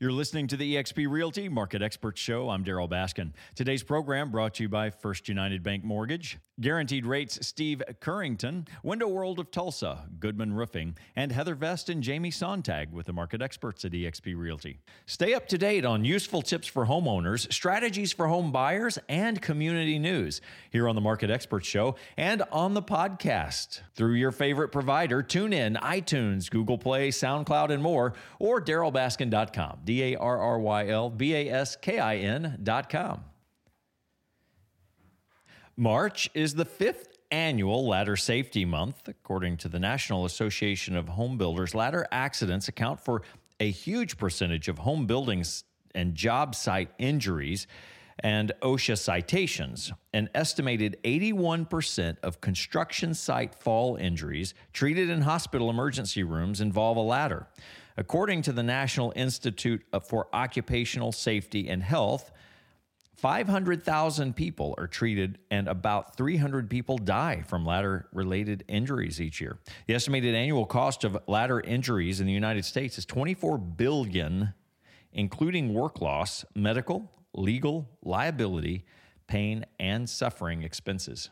You're listening to the eXp Realty Market Experts Show. I'm Darryl Baskin. Today's program brought to you by First United Bank Mortgage, Guaranteed Rates Steve Currington, Window World of Tulsa, Goodman Roofing, and Heather Vest and Jamie Sontag with the market experts at eXp Realty. Stay up to date on useful tips for homeowners, strategies for home buyers, and community news here on the Market Experts Show and on the podcast through your favorite provider. Tune in iTunes, Google Play, SoundCloud, and more, or darrylbaskin.com. D A R R Y L B A S K I N dot com. March is the fifth annual ladder safety month. According to the National Association of Home Builders, ladder accidents account for a huge percentage of home buildings and job site injuries and OSHA citations. An estimated 81% of construction site fall injuries treated in hospital emergency rooms involve a ladder. According to the National Institute for Occupational Safety and Health, 500,000 people are treated and about 300 people die from ladder related injuries each year. The estimated annual cost of ladder injuries in the United States is 24 billion including work loss, medical, legal, liability, pain and suffering expenses.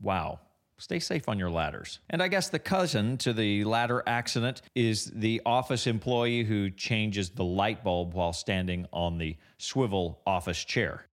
Wow. Stay safe on your ladders. And I guess the cousin to the ladder accident is the office employee who changes the light bulb while standing on the swivel office chair.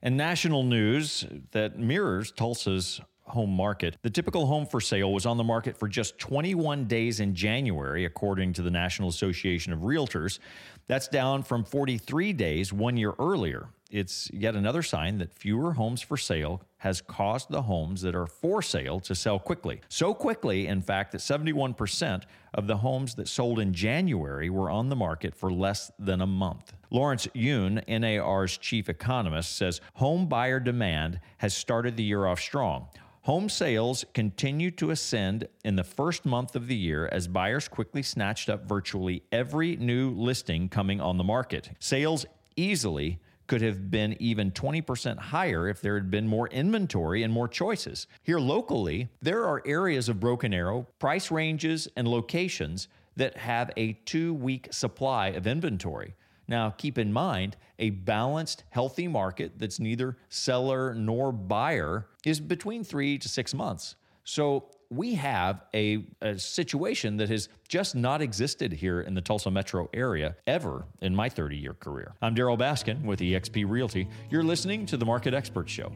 And national news that mirrors Tulsa's home market. The typical home for sale was on the market for just 21 days in January, according to the National Association of Realtors. That's down from 43 days one year earlier. It's yet another sign that fewer homes for sale has caused the homes that are for sale to sell quickly. So quickly, in fact, that 71% of the homes that sold in January were on the market for less than a month. Lawrence Yun, NAR's chief economist, says home buyer demand has started the year off strong. Home sales continued to ascend in the first month of the year as buyers quickly snatched up virtually every new listing coming on the market. Sales easily could have been even 20% higher if there had been more inventory and more choices. Here locally, there are areas of Broken Arrow, price ranges, and locations that have a two week supply of inventory. Now, keep in mind, a balanced, healthy market that's neither seller nor buyer is between three to six months. So we have a, a, situation that has just not existed here in the Tulsa metro area ever in my 30 year career. I'm Darryl Baskin with eXp Realty. You're listening to the Market Expert Show.